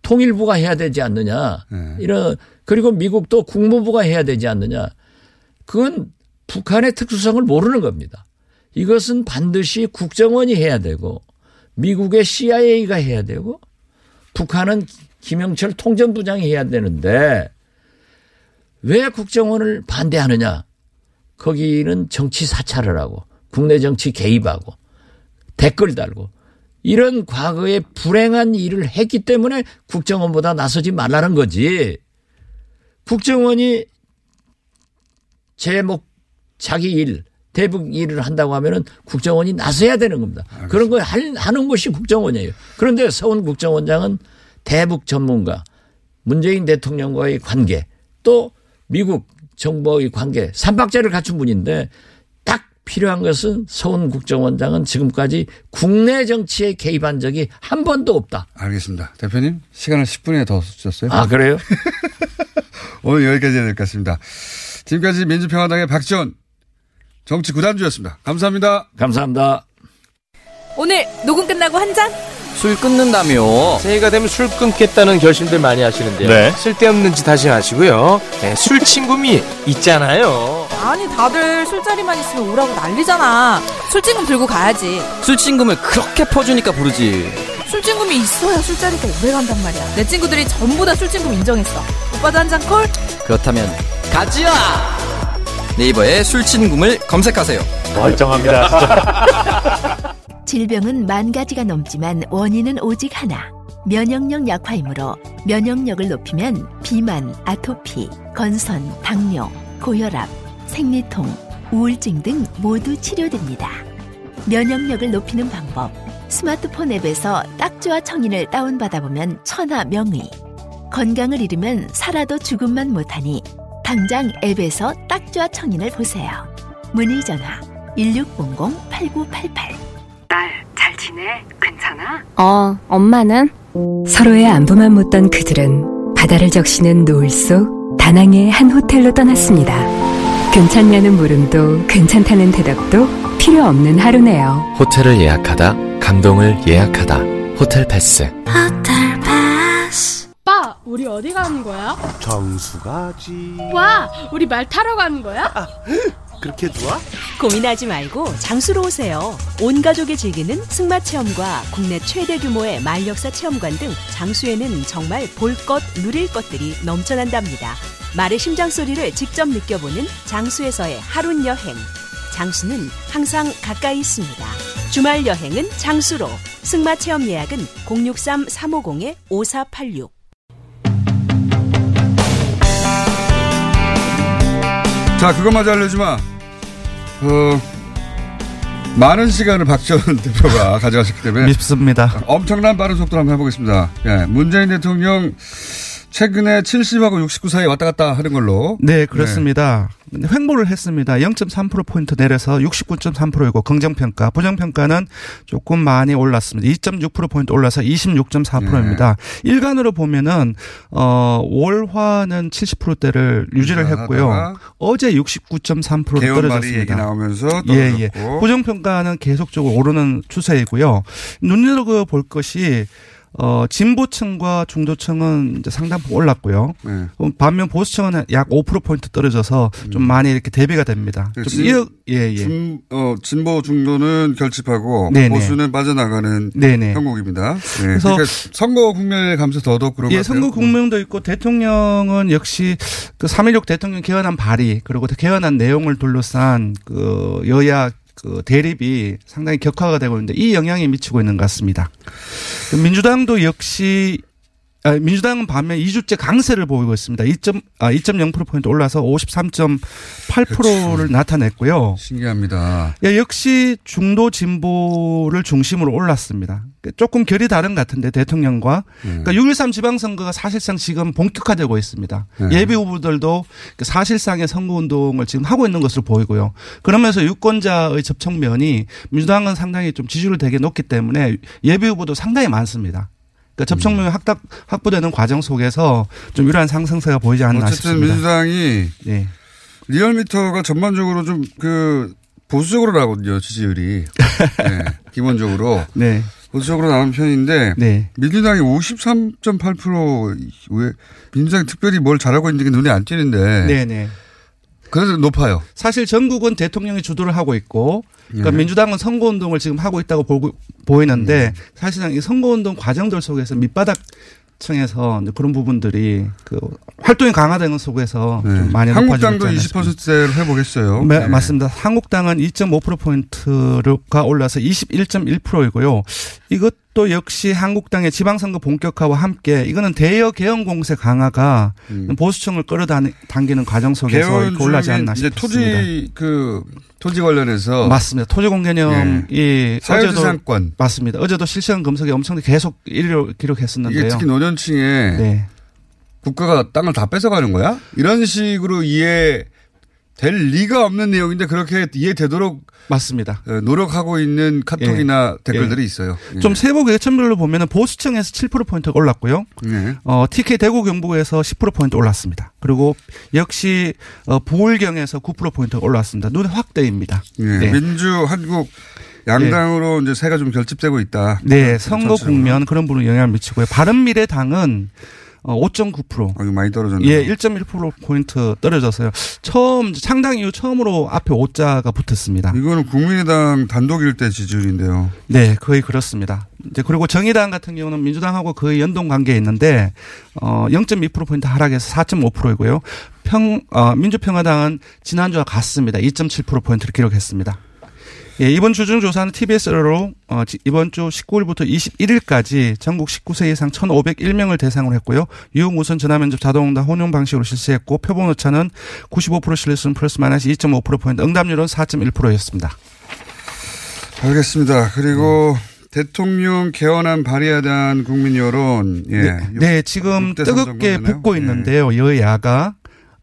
통일부가 해야 되지 않느냐? 네. 이런 그리고 미국도 국무부가 해야 되지 않느냐? 그건 북한의 특수성을 모르는 겁니다. 이것은 반드시 국정원이 해야 되고 미국의 CIA가 해야 되고 북한은 김영철 통전부장이 해야 되는데 왜 국정원을 반대하느냐? 거기는 정치 사찰을 하고 국내 정치 개입하고 댓글 달고 이런 과거에 불행한 일을 했기 때문에 국정원보다 나서지 말라는 거지. 국정원이 제목 자기 일 대북 일을 한다고 하면은 국정원이 나서야 되는 겁니다. 그런 걸 할- 하는 것이 국정원이에요. 그런데 서훈 국정원장은 대북 전문가, 문재인 대통령과의 관계, 또 미국 정부의 관계, 삼박자를 갖춘 분인데 딱 필요한 것은 서훈 국정원장은 지금까지 국내 정치에 개입한 적이 한 번도 없다. 알겠습니다. 대표님, 시간을 10분에 더 주셨어요. 아, 그래요? 오늘 여기까지 해야 될 것 같습니다. 지금까지 민주평화당의 박지원 정치 구단주였습니다. 감사합니다. 감사합니다. 오늘 녹음 끝나고 한 잔? 술 끊는다며 새해가 되면 술 끊겠다는 결심들 많이 하시는데요. 네. 쓸데없는 짓 하지 마시고요. 네, 술 친구미 있잖아요. 아니 다들 술자리만 있으면 오라고 난리잖아. 술친금 들고 가야지. 술친금을 그렇게 퍼주니까 부르지. 술친금이 있어야 술자리가 오래 간단 말이야. 내 친구들이 전부 다 술친금 인정했어. 오빠도 한 잔 콜? 그렇다면 가지야! 네이버에 술친금을 검색하세요. 멀쩡합니다, 진짜. 질병은 만 가지가 넘지만 원인은 오직 하나. 면역력 약화이므로 면역력을 높이면 비만, 아토피, 건선, 당뇨, 고혈압, 생리통, 우울증 등 모두 치료됩니다. 면역력을 높이는 방법. 스마트폰 앱에서 딱지와 청인을 다운받아 보면 천하 명의. 건강을 잃으면 살아도 죽음만 못하니 당장 앱에서 딱지와 청인을 보세요. 문의 전화 1600-8988 딸, 잘 지내? 괜찮아? 어, 엄마는? 서로의 안부만 묻던 그들은 바다를 적시는 노을 속 다낭의 한 호텔로 떠났습니다. 괜찮냐는 물음도 괜찮다는 대답도 필요 없는 하루네요. 호텔을 예약하다, 감동을 예약하다. 호텔 패스. 호텔 패스. 오빠, 우리 어디 가는 거야? 정수 가지. 와, 우리 말 타러 가는 거야? 그렇게 좋아? 고민하지 말고 장수로 오세요. 온 가족이 즐기는 승마 체험과 국내 최대 규모의 말역사 체험관 등 장수에는 정말 볼 것, 누릴 것들이 넘쳐난답니다. 말의 심장 소리를 직접 느껴보는 장수에서의 하룬 여행. 장수는 항상 가까이 있습니다. 주말 여행은 장수로. 승마 체험 예약은 063-350-5486. 자, 그것마저 알려주마. 어, 많은 시간을 박지원 대표가 가져가셨기 때문에. 밉습니다. 엄청난 빠른 속도로 한번 해보겠습니다. 예, 문재인 대통령 최근에 70하고 69 사이 왔다 갔다 하는 걸로. 네, 그렇습니다. 횡보를 했습니다. 0.3%포인트 내려서 69.3%이고 긍정평가, 부정평가는 조금 많이 올랐습니다. 2.6%포인트 올라서 26.4%입니다. 네. 일간으로 보면은, 어, 월화는 70%대를 유지를 했고요. 어제 69.3%로 개헌 말이 떨어졌습니다. 얘기 나오면서 예, 예. 떨어졌고. 부정평가는 계속적으로 오르는 추세이고요. 눈여겨볼 것이 어, 진보층과 중도층은 이제 상당폭 올랐고요. 네. 어, 반면 보수층은 약 5%포인트 떨어져서 좀 많이 이렇게 대비가 됩니다. 좀 음. 진- 이어, 예, 예. 진, 어, 진보 중도는 결집하고 네네. 보수는 빠져나가는 네네. 형국입니다. 네. 그래서- 그러니까 선거 국면에 감서 더더욱 그런 것 예, 같아요. 선거 국면도 있고 대통령은 역시 그3.16 대통령 개헌안 발의 그리고 개헌안 내용을 둘러싼 그 여야 그 대립이 상당히 격화가 되고 있는데 이 영향이 미치고 있는 것 같습니다. 그 민주당도 역시 아, 민주당은 반면 2주째 강세를 보이고 있습니다. 2점, 아, 2.0%포인트 올라서 53.8%를 나타냈고요. 신기합니다. 예, 역시 중도 진보를 중심으로 올랐습니다. 조금 결이 다른 것 같은데 대통령과 음. 그러니까 6.13 지방선거가 사실상 지금 본격화되고 있습니다. 네. 예비 후보들도 그 사실상의 선거운동을 지금 하고 있는 것으로 보이고요. 그러면서 유권자의 접촉면이 민주당은 상당히 좀 지지율 되게 높기 때문에 예비 후보도 상당히 많습니다. 그러니까 접촉면이 음. 확답, 확보되는 과정 속에서 좀 이러한 상승세가 보이지 않나 어쨌든 싶습니다. 민주당이 예. 리얼미터가 전반적으로 좀 그 보수적으로 나거든요 지지율이 네, 기본적으로 네. 보수적으로 나온 편인데 네. 민주당이 53.8%왜 민주당이 특별히 뭘 잘하고 있는 게 눈에 안 띄는데 네네. 그래도 높아요. 사실 전국은 대통령이 주도를 하고 있고, 그러니까 예. 민주당은 선거운동을 지금 하고 있다고 보고, 보이는데, 음. 사실상 이 선거운동 과정들 속에서 밑바닥 층에서 이제 그런 부분들이 그 활동이 강화되는 속에서 좀 많이 네. 한국당도 높아지고 있지 않나 싶습니다. 20%대를 해보겠어요. 네, 네. 맞습니다. 한국당은 2.5%포인트가 올라서 21.1%이고요. 이것도 역시 한국당의 지방선거 본격화와 함께 이거는 대여 개헌 공세 강화가 보수층을 끌어당기는 과정 속에서 음. 올라지 않나 싶습니다. 토지 그 토지 관련해서 맞습니다. 토지 공 개념이 예. 사유재산권 맞습니다. 어제도 실시간 검색에 엄청 계속 1위로 기록했었는데요. 이게 특히 노년층에 네. 국가가 땅을 다 뺏어가는 거야? 이런 식으로 이해 될 리가 없는 내용인데 그렇게 이해되도록 맞습니다. 어, 노력하고 있는 카톡이나 예. 댓글들이 예. 있어요. 예. 좀 세부 계층별로 보면은 보수층에서 7%포인트가 올랐고요. 네. 어, TK 대구 경북에서 10%포인트 올랐습니다. 그리고 역시 어, 부울경에서 9%포인트가 올랐습니다. 눈에 확대입니다. 예. 네. 민주 한국 양당으로 이제 새가 좀 결집되고 있다. 네, 선거. 국면 그런 부분에 영향을 미치고요. 바른미래당은 어, 5.9%. 아, 이거 많이 떨어졌네요. 예, 1.1%포인트 떨어졌어요. 처음, 창당 이후 처음으로 앞에 5자가 붙었습니다. 이거는 국민의당 단독일 때 지지율인데요. 네, 거의 그렇습니다. 이제 그리고 정의당 같은 경우는 민주당하고 거의 연동 관계에 있는데, 어, 0.2%포인트 하락해서 4.5%이고요. 평, 어, 민주평화당은 지난주와 같습니다. 2.7%포인트를 기록했습니다. 예, 이번 주중 조사는 TBS로 어, 지- 이번 주 19일부터 21일까지 전국 19세 이상 1,501명을 대상으로 했고요. 유무선 전화면접 자동응답 혼용 방식으로 실시했고 표본 오차는 95% 신뢰수는 플러스 마이너스 2.5%포인트, 응답률은 4.1%였습니다. 알겠습니다. 그리고 대통령 개헌안 발의하단 국민 여론, 예. 네, 네, 지금 6대 3 정도 뜨겁게? 붙고 있는데요. 여야가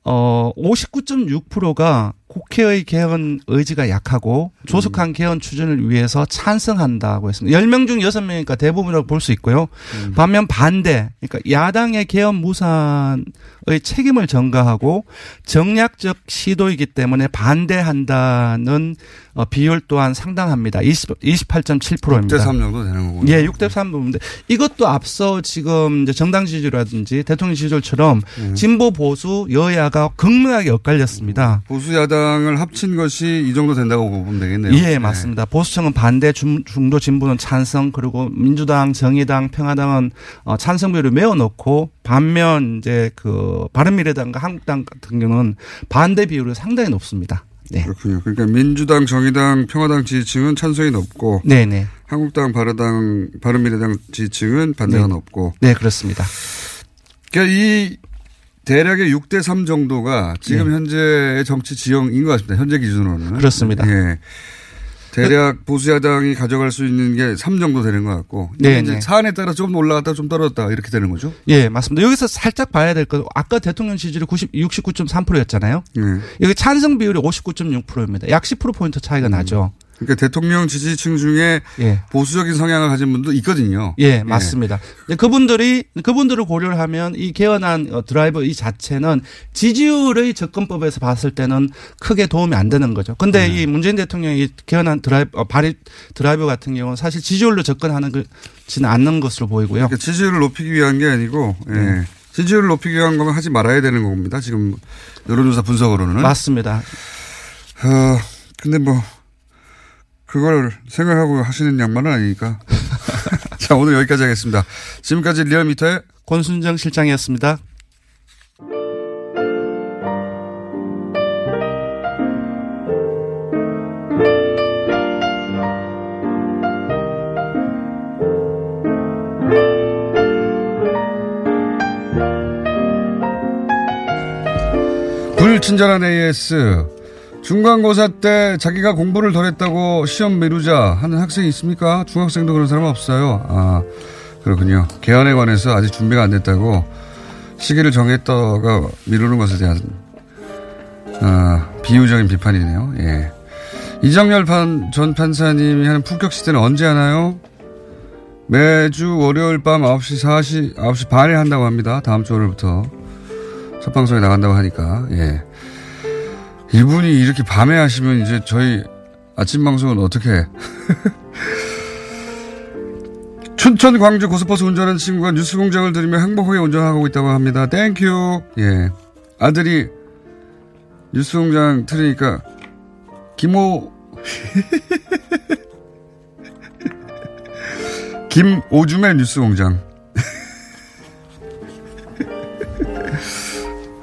어 59.6%가 국회의 개헌 의지가 약하고 조속한 개헌 추진을 위해서 찬성한다고 했습니다. 10명 중 6명이니까 대부분이라고 볼 수 있고요. 반면 반대, 그러니까 야당의 개헌 무산 의 책임을 전가하고 정략적 시도이기 때문에 반대한다는 어, 비율 또한 상당합니다. 20, 28.7%입니다. 6대 3 정도 되는 거군요. 예, 6대 3인데 이것도 앞서 지금 정당 지지율이라든지 대통령 지지율처럼 음. 진보 보수 여야가 극명하게 엇갈렸습니다. 보수 야당을 합친 것이 이 정도 된다고 보면 되겠네요. 예, 맞습니다. 보수층은 반대, 중, 중도 진보는 찬성, 그리고 민주당, 정의당, 평화당은 어, 찬성 비율을 메워 놓고 반면 이제 그 바른미래당과 한국당 같은 경우는 반대 비율이 상당히 높습니다. 네. 그렇군요. 그러니까 민주당, 정의당, 평화당 지지층은 찬성이 높고, 네네. 한국당, 바르당, 바른미래당 지지층은 반대가 네. 높고. 네, 그렇습니다. 그러니까 이 대략의 6대 3 정도가 지금 네. 현재의 정치 지형인 것 같습니다. 현재 기준으로는. 그렇습니다. 예. 대략 보수야당이 가져갈 수 있는 게 3 정도 되는 것 같고. 네, 이제 네. 사안에 따라 조금 올라갔다 좀 떨어졌다 이렇게 되는 거죠. 예, 맞습니다. 여기서 살짝 봐야 될 것, 아까 대통령 지지율이 90, 69.3%였잖아요. 네. 여기 찬성 비율이 59.6%입니다. 약 10%포인트 차이가 나죠. 그러니까 대통령 지지층 중에 예. 보수적인 성향을 가진 분도 있거든요. 예, 맞습니다. 근데 그분들이 그분들을 고려를 하면 이 개헌안 어, 드라이브 이 자체는 지지율의 접근법에서 봤을 때는 크게 도움이 안 되는 거죠. 근데 이 문재인 대통령이 개헌안 드라이브 어, 발의 드라이브 같은 경우는 사실 지지율로 접근하는 것지는 않는 것으로 보이고요. 그러니까 지지율을 높이기 위한 게 아니고 예. 네. 지지율을 높이기 위한 거면 하지 말아야 되는 겁니다. 지금 여론조사 분석으로는. 맞습니다. 어, 근데 뭐 그걸 생각하고 하시는 양반은 아니니까. 자, 오늘 여기까지 하겠습니다. 지금까지 리얼미터의 권순정 실장이었습니다. 불친절한 AS. 중간고사 때 자기가 공부를 덜 했다고 시험 미루자 하는 학생이 있습니까? 중학생도 그런 사람 없어요. 아, 그렇군요. 개헌에 관해서 아직 준비가 안 됐다고 시기를 정했다가 미루는 것에 대한 아, 비유적인 비판이네요. 예. 이정열 판, 전 판사님이 하는 품격 시대는 언제 하나요? 매주 월요일 밤 9시 4시, 9시 반에 한다고 합니다. 다음 주 월요일부터. 첫 방송에 나간다고 하니까, 예. 이분이 이렇게 밤에 하시면 이제 저희 아침 방송은 어떻게. 춘천 광주 고속버스 운전하는 친구가 뉴스 공장을 들으며 행복하게 운전하고 있다고 합니다. Thank you. 예. 아들이 뉴스 공장 틀으니까 김호 김오줌의 뉴스 공장.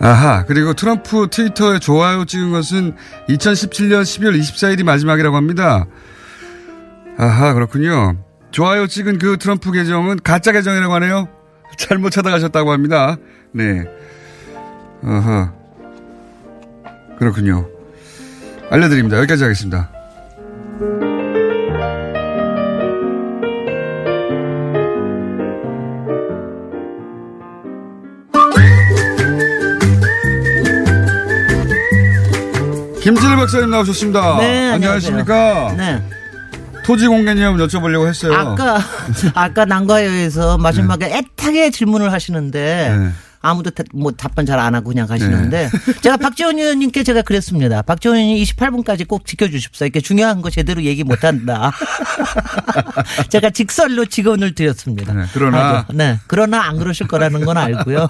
아하, 그리고 트럼프 트위터에 좋아요 찍은 것은 2017년 12월 24일이 마지막이라고 합니다. 아하, 그렇군요. 좋아요 찍은 그 트럼프 계정은 가짜 계정이라고 하네요. 잘못 찾아가셨다고 합니다. 네. 아하. 그렇군요. 알려드립니다. 여기까지 하겠습니다. 김진일 박사님 나오셨습니다. 네, 안녕하십니까? 네. 토지 공개념 여쭤보려고 했어요. 아까 아까 난과에서 마지막에 애타게 질문을 하시는데 네. 아무도 다- 뭐 답변 잘 안 하고 그냥 가시는데 제가 박지원 의원님께 제가 그랬습니다. 박지원 의원님 28분까지 꼭 지켜주십사. 이렇게 중요한 거 제대로 얘기 못한다. 제가 직설로 직언을 드렸습니다. 그러나 아주, 네. 그러나 안 그러실 거라는 건 알고요.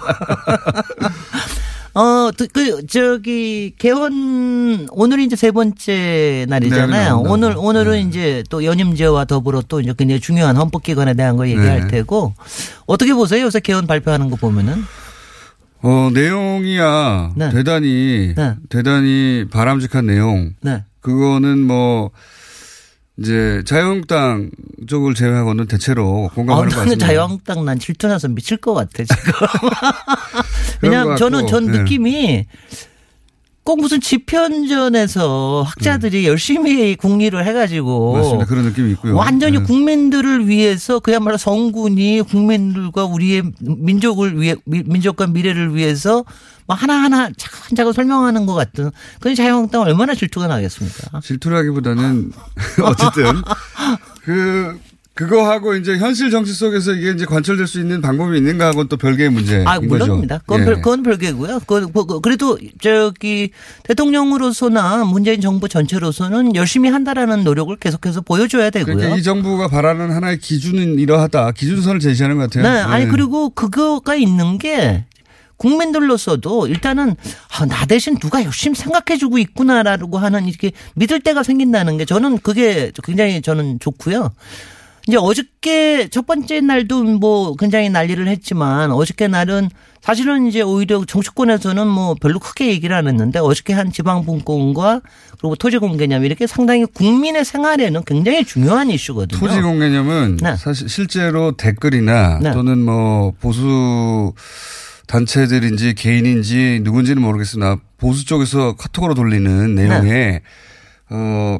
어, 그, 그, 저기, 개헌, 오늘이 이제 세 번째 네, 날이잖아요. 나온다고. 오늘, 오늘은 이제 또 연임제와 더불어 또 이제 굉장히 중요한 헌법기관에 대한 거 얘기할 네. 테고. 어떻게 보세요? 요새 개헌 발표하는 거 보면은? 어, 내용이야 네. 대단히 대단히 바람직한 내용. 네. 그거는 뭐 이제 자유한국당 쪽을 제외하고는 대체로 아, 공감하는 것 나는 같습니다. 자유한국당 난 질투나서 미칠 것 같아, 지금. 왜냐하면 것 저는 전 네. 느낌이 꼭 무슨 집현전에서 학자들이 열심히 국리를 해가지고 네. 맞습니다. 그런 느낌이 있고요. 완전히 네. 국민들을 위해서 그야말로 성군이 국민들과 우리의 민족을 위해 미- 민족과 미래를 위해서 뭐 하나하나 차근차근 설명하는 것 같은 그런 자유한국당 얼마나 질투가 나겠습니까? 질투라기보다는 어쨌든 그 그거하고 이제 현실 정치 속에서 이게 이제 관철될 수 있는 방법이 있는가 하고는 또 별개의 문제인 아. 물론입니다. 그건, 예. 별, 그건 별개고요. 그, 그, 그, 그래도 저기 대통령으로서나 문재인 정부 전체로서는 열심히 한다라는 노력을 계속해서 보여줘야 되고요. 그러니까 이 정부가 바라는 하나의 기준은 이러하다. 기준선을 제시하는 것 같아요. 네, 아니 예. 그리고 그거가 있는 게 국민들로서도 일단은 아, 나 대신 누가 열심히 생각해주고 있구나라고 하는 이렇게 믿을 때가 생긴다는 게 저는 그게 굉장히 저는 좋고요. 이제 어저께 첫 번째 날도 뭐 굉장히 난리를 했지만 어저께 날은 사실은 이제 오히려 정치권에서는 뭐 별로 크게 얘기를 안 했는데 어저께 한 지방분권과 그리고 토지공개념 이렇게 상당히 국민의 생활에는 굉장히 중요한 이슈거든요. 토지공 개념은 네. 사실 실제로 댓글이나 네. 또는 뭐 보수 단체들인지 개인인지 누군지는 모르겠으나 보수 쪽에서 카톡으로 돌리는 내용에 네. 어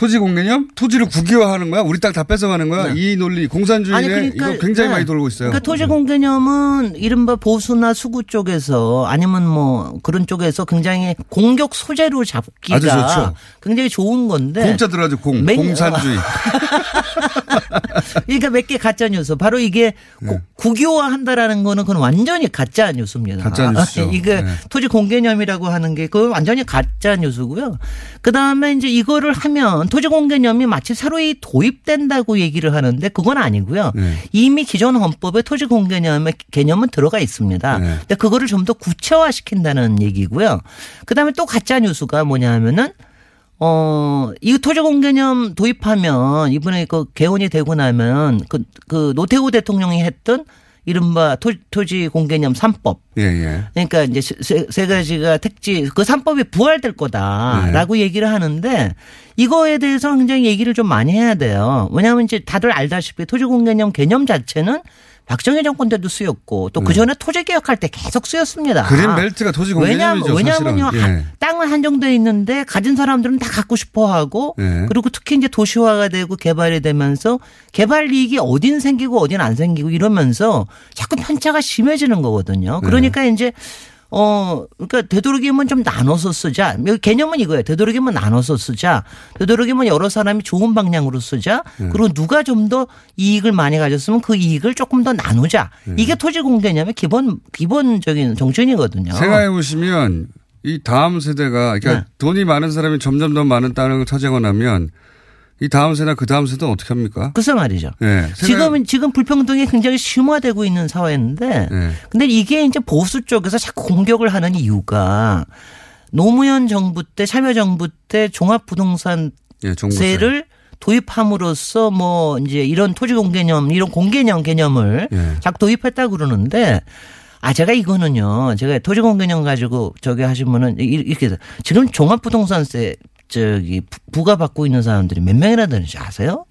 토지 공개념 토지를 국유화하는 거야 우리 땅 다 뺏어가는 거야 이 논리 공산주의네 이거 굉장히 네. 많이 돌고 있어요. 그러니까 토지 공개념은 이른바 보수나 수구 쪽에서 아니면 뭐 그런 쪽에서 굉장히 공격 소재로 잡기가 아주 좋죠. 굉장히 좋은 건데. 공짜 들어가죠 공 맹- 공산주의. 그러니까 몇 개 가짜 뉴스. 바로 이게 고- 국유화한다라는 거는 그건 완전히 가짜 뉴스입니다. 네. 가짜 뉴스죠. 이게 네. 토지 공개념이라고 하는 게 그건 완전히 가짜 뉴스고요. 그 다음에 이제 이거를 하면 토지 공개념이 마치 새로이 도입된다고 얘기를 하는데 그건 아니고요. 네. 이미 기존 헌법에 토지 공 개념의 개념은 들어가 있습니다. 네. 근데 그거를 좀 더 구체화시킨다는 얘기고요. 그 다음에 또 가짜 뉴스가 뭐냐면은 어, 이 토지 공 개념 도입하면 이번에 그 개헌이 되고 나면 그, 그 노태우 대통령이 했던 이른바 토, 토지 공개념 3법. 예, 예. 그러니까 이제 세, 세 가지가 택지 그 3법이 부활될 거다라고 네. 얘기를 하는데 이거에 대해서 굉장히 얘기를 좀 많이 해야 돼요. 왜냐하면 이제 다들 알다시피 토지 공개념 개념 자체는 박정희 정권 때도 쓰였고 또 그 전에 토지 개혁할 때 계속 쓰였습니다. 네. 그린 벨트가 토지 공개념이죠. 왜냐하면요. 사실은. 예. 땅은 한정돼 있는데 가진 사람들은 다 갖고 싶어 하고 예. 그리고 특히 이제 도시화가 되고 개발이 되면서 개발 이익이 어딘 생기고 어딘 안 생기고 이러면서 자꾸 편차가 심해지는 거거든요. 네. 그러니까 이제 어, 그러니까 되도록이면 좀 나눠서 쓰자. 개념은 이거예요. 되도록이면 나눠서 쓰자. 되도록이면 여러 사람이 좋은 방향으로 쓰자. 네. 그리고 누가 좀 더 이익을 많이 가졌으면 그 이익을 조금 더 나누자. 네. 이게 토지 공개념의 기본 기본적인 정신이거든요. 생각해 보시면 이 다음 세대가 그러니까 네. 돈이 많은 사람이 점점 더 많은 땅을 차지하고 나면 이 다음 세대나 그 다음 세대는 어떻게 합니까? 글쎄 말이죠. 예. 생각- 지금은 지금 불평등이 굉장히 심화되고 있는 사회인데 예. 근데 이게 이제 보수 쪽에서 자꾸 공격을 하는 이유가 노무현 정부 때 참여정부 때 종합부동산 예. 세를 도입함으로써 뭐 이제 이런 토지 공 개념 이런 공개념 개념을 예. 자꾸 도입했다 그러는데 아 제가 이거는요 제가 토지 공 개념 가지고 저기 하시면은 이- 이렇게 해서 지금 종합부동산세 저기 부- 부과받고 있는 사람들이 몇 명이나 되는지 아세요?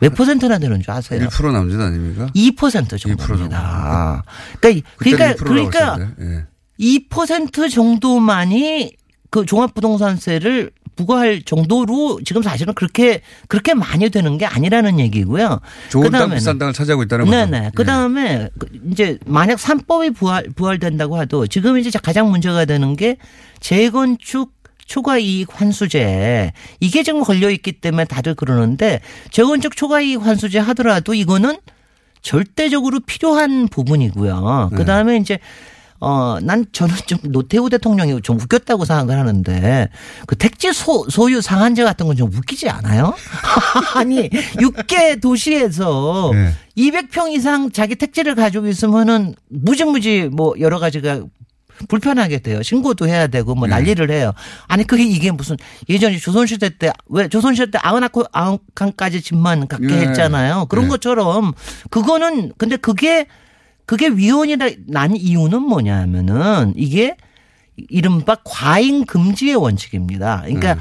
몇 퍼센트나 되는 줄 아세요? 1% 남짓 아닙니까? 2% 정도입니다. 그러니까 그러니까 그러니까 예. 2% 정도만이 그 종합부동산세를 부과할 정도로 지금 사실은 그렇게 그렇게 많이 되는 게 아니라는 얘기고요. 좋은 땅 그다음에는- 비싼 땅을 차지하고 있다는 거죠. 네네. 그 다음에 이제 만약 3법이 부활, 부활된다고 하도 지금 이제 가장 문제가 되는 게 재건축 초과 이익 환수제 이게 지금 걸려 있기 때문에 다들 그러는데 재건축 초과 이익 환수제 하더라도 이거는 절대적으로 필요한 부분이고요. 네. 그 다음에 이제 어, 난 저는 좀 노태우 대통령이 좀 웃겼다고 생각을 하는데 그 택지 소, 소유 상한제 같은 건 좀 웃기지 않아요? 아니, 6개 도시에서 네. 200평 이상 자기 택지를 가지고 있으면은 무지무지 뭐 여러 가지가 불편하게 돼요. 신고도 해야 되고 뭐 난리를 해요. 아니 그게 이게 무슨 예전에 조선시대 때 왜 조선시대 때 아흔 아홉 칸까지 집만 갖게 예. 했잖아요. 그런 예. 것처럼 그거는 근데 그게 그게 위헌이 난 이유는 뭐냐면은 이게 이른바 과잉 금지의 원칙입니다. 그러니까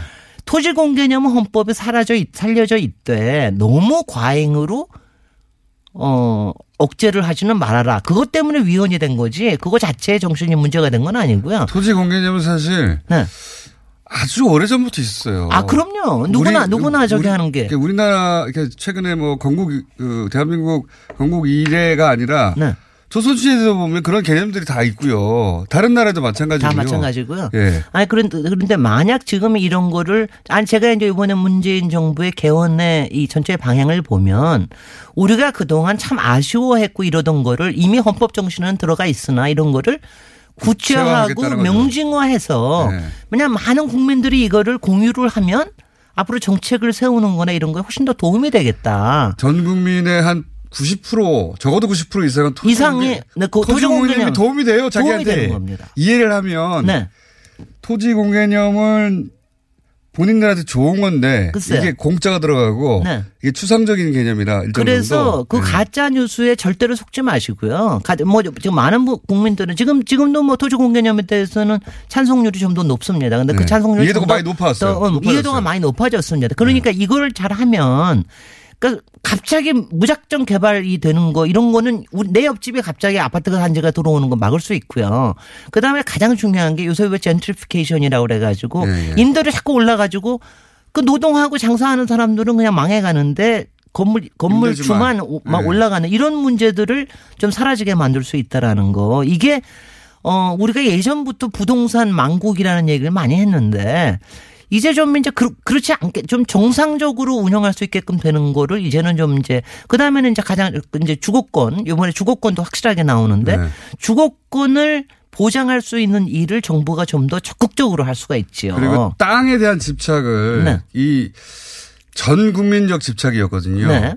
토지 공개념은 헌법에 사라져 있, 살려져 있되 너무 과잉으로 어 억제를 하지는 말아라. 그것 때문에 위헌이 된 거지. 그거 자체의 정신이 문제가 된 건 아니고요. 토지 공개념은 사실 네. 아주 오래 전부터 있었어요. 아, 그럼요. 누구나, 누구나 저기 하는 게. 우리나라 이렇게 최근에 뭐 건국 그 대한민국 건국 이래가 아니라 네. 조선시대에도 보면 그런 개념들이 다 있고요. 다른 나라도 마찬가지고요. 다 마찬가지고요. 예. 아니 그런데 그런데 만약 지금 이런 거를 아니 제가 이제 이번에 문재인 정부의 개헌의 이 전체 방향을 보면 우리가 그동안 참 아쉬워했고 이러던 거를 이미 헌법 정신은 들어가 있으나 이런 거를 구체화하고. 명징화해서 네. 그냥 많은 국민들이 이거를 공유를 하면 앞으로 정책을 세우는 거나 이런 거에 훨씬 더 도움이 되겠다. 전 국민의 한 90% 적어도 90% 이상은 토지 이상이 공개- 네, 그 토지 공개념이 도움이 돼요. 도움이 자기한테 겁니다. 이해를 하면 네. 토지 공개념은 본인들한테 좋은 건데 글쎄요. 이게 공짜가 들어가고 네. 이게 추상적인 개념이라 그래서 정도. 그 네. 가짜 뉴스에 절대로 속지 마시고요. 가- 뭐 지금 많은 부- 국민들은 지금 지금도 뭐 토지 공개념에 대해서는 찬성률이 좀 더 높습니다. 근데 그 네. 찬성률이 이해도가 많이 높아졌어요. 더, 어. 네. 이해도가 많이 높아졌습니다. 그러니까 이걸 잘하면 그러니까 갑자기 무작정 개발이 되는 거 이런 거는 내 옆집에 갑자기 아파트가 단지가 들어오는 거 막을 수 있고요. 그다음에 가장 중요한 게 요새 왜 젠트리피케이션이라고 그래 가지고 예, 예. 임대료 자꾸 올라 가지고 그 노동하고 장사하는 사람들은 그냥 망해 가는데 건물 건물 임대주만. 주만 오- 막 네. 올라가는 이런 문제들을 좀 사라지게 만들 수 있다라는 거 이게 어 우리가 예전부터 부동산 망국이라는 얘기를 많이 했는데 이제 좀 이제 그, 그렇지 않게 좀 정상적으로 운영할 수 있게끔 되는 거를 이제는 좀 이제 그 다음에는 이제 가장 이제 주거권 이번에 주거권도 확실하게 나오는데 네. 주거권을 보장할 수 있는 일을 정부가 좀 더 적극적으로 할 수가 있지요. 그리고 땅에 대한 집착을 네. 이전 국민적 집착이었거든요. 네.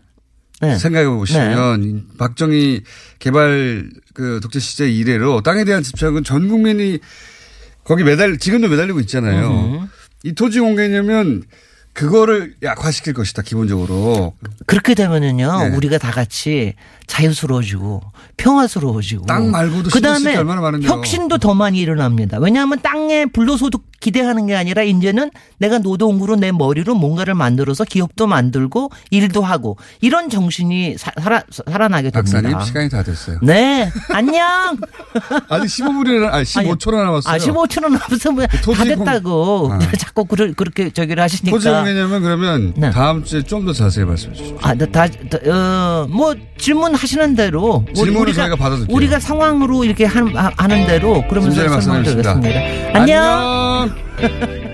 네. 생각해 보시면 이 박정희 개발 그 독재 시대 이래로 땅에 대한 집착은 전 국민이 거기 매달 지금도 매달리고 있잖아요. 음. 이 토지 공개념은 그거를 약화시킬 것이다 기본적으로. 그렇게 되면은요, 네. 우리가 다 같이 자유스러워지고 평화스러워지고. 땅 말고도 그 신경 쓸게 다음에 얼마나 많은데요. 혁신도 더 많이 일어납니다. 왜냐하면 땅에 불로소득 기대하는 게 아니라 이제는 내가 노동으로 내 머리로 뭔가를 만들어서 기업도 만들고 일도 하고 이런 정신이 사, 살아, 살아나게 됩니다. 박사님 시간이 다 됐어요. 네, 안녕. 아직 15분이나 아니 15초나 남았어요. 아, 15초 남았으면 뭐다 토지 공- 됐다고. 아. 자꾸 그, 그렇게 저기를 하시니까. 토지 공개념은 그러면 네. 다음 주에 좀 더 자세히 말씀해 주십시오. 아, 다, 다, 어, 뭐, 질문 하시는 대로. 우리- 질문을 저희가 받아둘게요. 우리가 상황으로 이렇게 하는, 하- 하는 대로 그러면서 김재래 설명 박사님이십니다. 드리겠습니다. 안녕. 안녕.